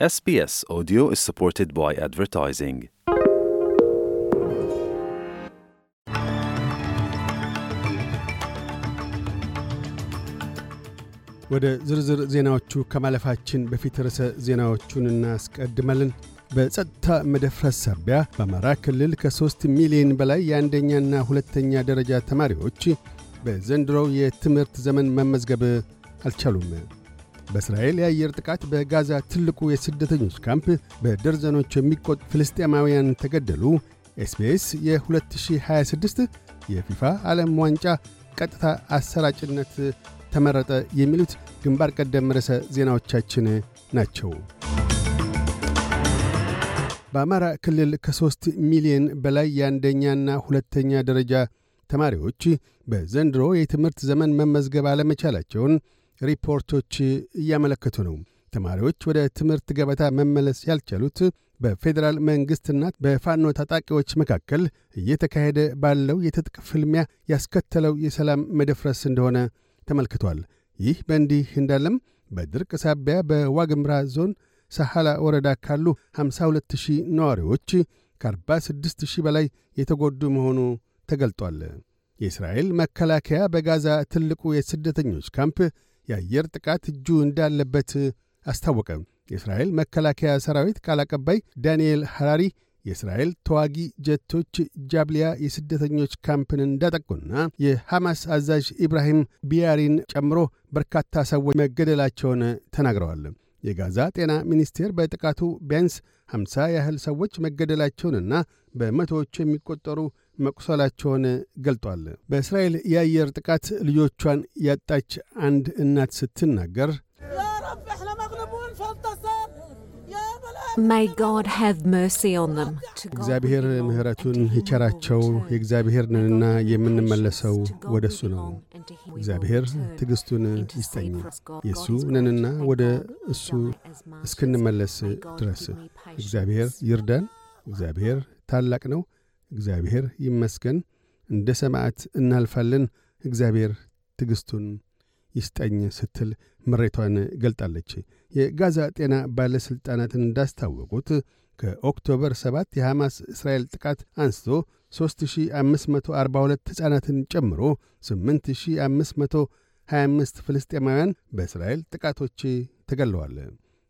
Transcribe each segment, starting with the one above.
SBS Audio is supported by advertising. ወደ ዝርዝር ዜናዎቹ ከማለፋችን በፊት ርዕሰ ዜናዎቹን እናስቀድማለን። በጸጥታ መደፍረስ ሳቢያ በአማራ ክልል ከሦስት ሚሊዮን በላይ የአንደኛና ሁለተኛ ደረጃ ተማሪዎች በዘንድሮው የትምህርት ዘመን መመዝገብ አልቻሉም። በእስራኤል የአየር ጥቃት በጋዛ ትልቁ የስደተኞች ካምፕ በደርዘኖች የሚቆጠሩ ፍልስጤማውያን ተገደሉ። ኤስቢኤስ የ2026 የፊፋ ዓለም ዋንጫ ቀጥታ አሰራጭነት ተመረጠ። የሚሉት ግንባር ቀደም ርዕሰ ዜናዎቻችን ናቸው። በአማራ ክልል ከሦስት ሚሊዮን በላይ የአንደኛና ሁለተኛ ደረጃ ተማሪዎች በዘንድሮ የትምህርት ዘመን መመዝገብ አለመቻላቸውን ሪፖርቶች እያመለከቱ ነው። ተማሪዎች ወደ ትምህርት ገበታ መመለስ ያልቻሉት በፌዴራል መንግሥትና በፋኖ ታጣቂዎች መካከል እየተካሄደ ባለው የትጥቅ ፍልሚያ ያስከተለው የሰላም መደፍረስ እንደሆነ ተመልክቷል። ይህ በእንዲህ እንዳለም በድርቅ ሳቢያ በዋግምራ ዞን ሳሐላ ወረዳ ካሉ 52 ሺህ ነዋሪዎች ከ46 ሺህ በላይ የተጎዱ መሆኑ ተገልጧል። የእስራኤል መከላከያ በጋዛ ትልቁ የስደተኞች ካምፕ የአየር ጥቃት እጁ እንዳለበት አስታወቀ። የእስራኤል መከላከያ ሰራዊት ቃል አቀባይ ዳንኤል ሐራሪ የእስራኤል ተዋጊ ጀቶች ጃብሊያ የስደተኞች ካምፕን እንዳጠቁና የሐማስ አዛዥ ኢብራሂም ቢያሪን ጨምሮ በርካታ ሰዎች መገደላቸውን ተናግረዋል። የጋዛ ጤና ሚኒስቴር በጥቃቱ ቢያንስ 50 ያህል ሰዎች መገደላቸውንና በመቶዎቹ የሚቆጠሩ መቁሰላቸውን ገልጧል። በእስራኤል የአየር ጥቃት ልጆቿን ያጣች አንድ እናት ስትናገር. እግዚአብሔር ምሕረቱን ይቸራቸው። የእግዚአብሔር ነንና የምንመለሰው ወደ እሱ ነው። እግዚአብሔር ትዕግሥቱን ይስጠኝ። የእሱ ነንና ወደ እሱ እስክንመለስ ድረስ እግዚአብሔር ይርዳን። እግዚአብሔር ታላቅ ነው። እግዚአብሔር ይመስገን። እንደ ሰማዕት እናልፋለን። እግዚአብሔር ትዕግሥቱን ይስጠኝ ስትል ምሬቷን ገልጣለች። የጋዛ ጤና ባለሥልጣናት እንዳስታወቁት ከኦክቶበር 7 የሐማስ እስራኤል ጥቃት አንስቶ 3542 ሕፃናትን ጨምሮ 8525 ፍልስጤማውያን በእስራኤል ጥቃቶች ተገለዋል።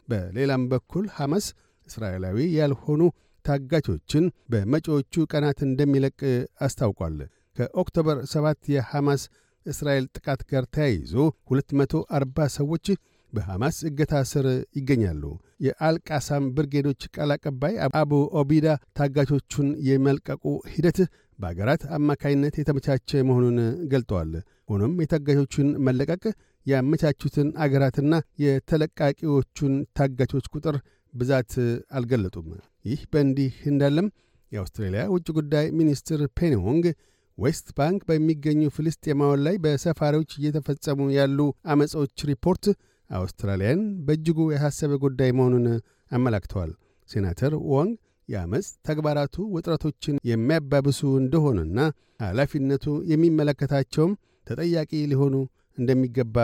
በሌላም በኩል ሐማስ እስራኤላዊ ያልሆኑ ታጋቾችን በመጪዎቹ ቀናት እንደሚለቅ አስታውቋል። ከኦክቶበር 7 የሐማስ እስራኤል ጥቃት ጋር ተያይዞ 240 ሰዎች በሐማስ እገታ ስር ይገኛሉ። የአልቃሳም ብርጌዶች ቃል አቀባይ አቡ ኦቢዳ ታጋቾቹን የመልቀቁ ሂደት በአገራት አማካይነት የተመቻቸ መሆኑን ገልጠዋል። ሆኖም የታጋቾቹን መለቀቅ ያመቻቹትን አገራትና የተለቃቂዎቹን ታጋቾች ቁጥር ብዛት አልገለጡም። ይህ በእንዲህ እንዳለም የአውስትሬልያ ውጭ ጉዳይ ሚኒስትር ፔኒ ዎንግ ዌስት ባንክ በሚገኙ ፍልስጤማውያን ላይ በሰፋሪዎች እየተፈጸሙ ያሉ አመጾች ሪፖርት አውስትራሊያን በእጅጉ ያሳሰበ ጉዳይ መሆኑን አመላክተዋል። ሴናተር ዎንግ የአመፅ ተግባራቱ ውጥረቶችን የሚያባብሱ እንደሆኑና ኃላፊነቱ የሚመለከታቸውም ተጠያቂ ሊሆኑ እንደሚገባ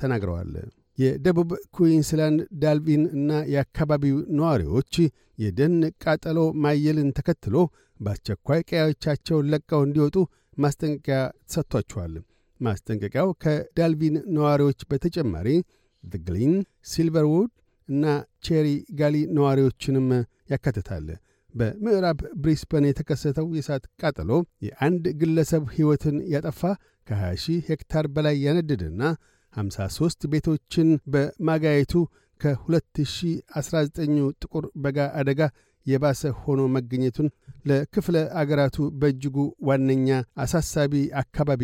ተናግረዋል። የደቡብ ኩዊንስላንድ ዳልቪን እና የአካባቢው ነዋሪዎች የደን ቃጠሎ ማየልን ተከትሎ በአስቸኳይ ቀያዎቻቸውን ለቀው እንዲወጡ ማስጠንቀቂያ ተሰጥቷቸዋል። ማስጠንቀቂያው ከዳልቪን ነዋሪዎች በተጨማሪ ግሊን፣ ሲልቨርውድ እና ቼሪ ጋሊ ነዋሪዎችንም ያካትታል። በምዕራብ ብሪስበን የተከሰተው የእሳት ቃጠሎ የአንድ ግለሰብ ሕይወትን ያጠፋ ከ20 ሺህ ሄክታር በላይ ያነደደና 53 ቤቶችን በማጋየቱ ከ2019 ጥቁር በጋ አደጋ የባሰ ሆኖ መገኘቱን ለክፍለ አገራቱ በእጅጉ ዋነኛ አሳሳቢ አካባቢ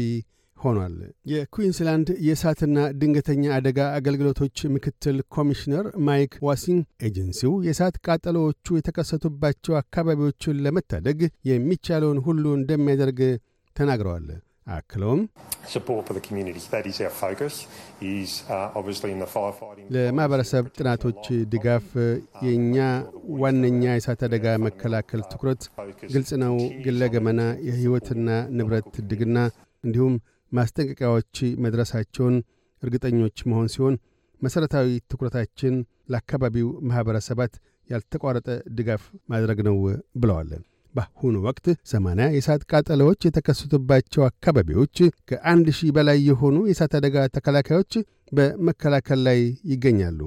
ሆኗል። የኩዊንስላንድ የእሳትና ድንገተኛ አደጋ አገልግሎቶች ምክትል ኮሚሽነር ማይክ ዋሲን ኤጀንሲው የእሳት ቃጠሎዎቹ የተከሰቱባቸው አካባቢዎቹን ለመታደግ የሚቻለውን ሁሉ እንደሚያደርግ ተናግረዋል። አክለውም ለማኅበረሰብ ጥናቶች ድጋፍ የእኛ ዋነኛ የእሳት አደጋ መከላከል ትኩረት ግልጽ ነው። ግለ ገመና፣ የሕይወትና ንብረት ድግና እንዲሁም ማስጠንቀቂያዎች መድረሳቸውን እርግጠኞች መሆን ሲሆን መሠረታዊ ትኩረታችን ለአካባቢው ማኅበረሰባት ያልተቋረጠ ድጋፍ ማድረግ ነው ብለዋል። በአሁኑ ወቅት ሰማንያ የእሳት ቃጠሎዎች የተከሰቱባቸው አካባቢዎች ከአንድ ሺህ በላይ የሆኑ የእሳት አደጋ ተከላካዮች በመከላከል ላይ ይገኛሉ።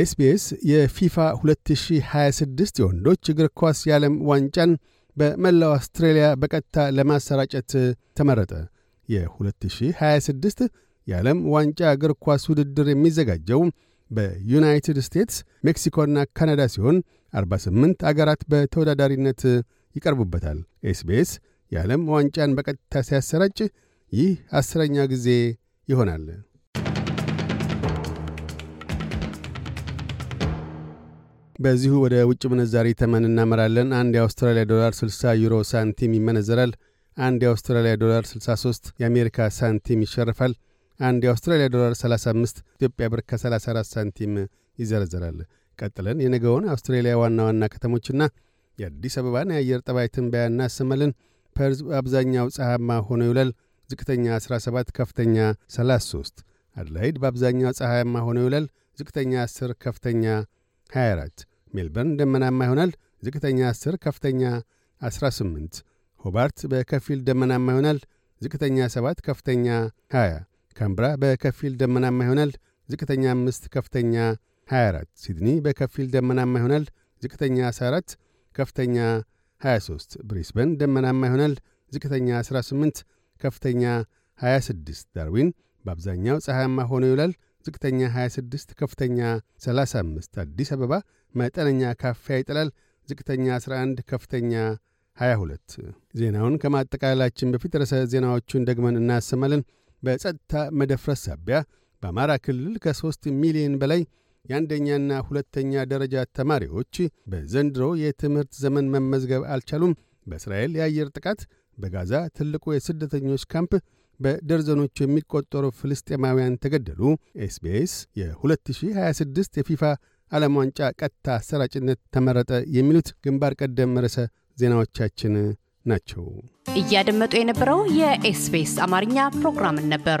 ኤስቢኤስ የፊፋ 2026 የወንዶች እግር ኳስ የዓለም ዋንጫን በመላው አውስትራሊያ በቀጥታ ለማሰራጨት ተመረጠ። የ2026 የዓለም ዋንጫ እግር ኳስ ውድድር የሚዘጋጀው በዩናይትድ ስቴትስ፣ ሜክሲኮና ካናዳ ሲሆን 48 አገራት በተወዳዳሪነት ይቀርቡበታል። ኤስቢኤስ የዓለም ዋንጫን በቀጥታ ሲያሰራጭ ይህ አስረኛ ጊዜ ይሆናል። በዚሁ ወደ ውጭ ምንዛሪ ተመን እናመራለን። አንድ የአውስትራሊያ ዶላር 60 ዩሮ ሳንቲም ይመነዘራል። አንድ የአውስትራሊያ ዶላር 63 የአሜሪካ ሳንቲም ይሸርፋል። አንድ የአውስትራሊያ ዶላር 35 ኢትዮጵያ ብር ከ34 ሳንቲም ይዘረዘራል። ቀጥለን የነገውን አውስትሬሊያ ዋና ዋና ከተሞችና የአዲስ አበባን የአየር ጠባይ ትንበያ እናሰማለን። ፐርዝ በአብዛኛው ፀሐያማ ሆኖ ይውላል። ዝቅተኛ 17፣ ከፍተኛ 33። አድላይድ በአብዛኛው ፀሐያማ ሆኖ ይውላል። ዝቅተኛ 10፣ ከፍተኛ 24። ሜልበርን ደመናማ ይሆናል። ዝቅተኛ 10፣ ከፍተኛ 18። ሆባርት በከፊል ደመናማ ይሆናል። ዝቅተኛ 7፣ ከፍተኛ 20። ካንብራ በከፊል ደመናማ ይሆናል። ዝቅተኛ 5፣ ከፍተኛ 24። ሲድኒ በከፊል ደመናማ ይሆናል። ዝቅተኛ 14 ከፍተኛ 23። ብሪስበን ደመናማ ይሆናል። ዝቅተኛ 18፣ ከፍተኛ 26። ዳርዊን በአብዛኛው ፀሐያማ ሆኖ ይውላል። ዝቅተኛ 26፣ ከፍተኛ 35። አዲስ አበባ መጠነኛ ካፊያ ይጥላል። ዝቅተኛ 11፣ ከፍተኛ 22። ዜናውን ከማጠቃላችን በፊት ርዕሰ ዜናዎቹን ደግመን እናሰማለን። በጸጥታ መደፍረስ ሳቢያ በአማራ ክልል ከሦስት ሚሊዮን በላይ የአንደኛና ሁለተኛ ደረጃ ተማሪዎች በዘንድሮው የትምህርት ዘመን መመዝገብ አልቻሉም። በእስራኤል የአየር ጥቃት በጋዛ ትልቁ የስደተኞች ካምፕ በደርዘኖች የሚቆጠሩ ፍልስጤማውያን ተገደሉ። ኤስቢኤስ የ2026 የፊፋ ዓለም ዋንጫ ቀጥታ አሰራጭነት ተመረጠ። የሚሉት ግንባር ቀደም ርዕሰ ዜናዎቻችን ናቸው። እያደመጡ የነበረው የኤስቢኤስ አማርኛ ፕሮግራምን ነበር።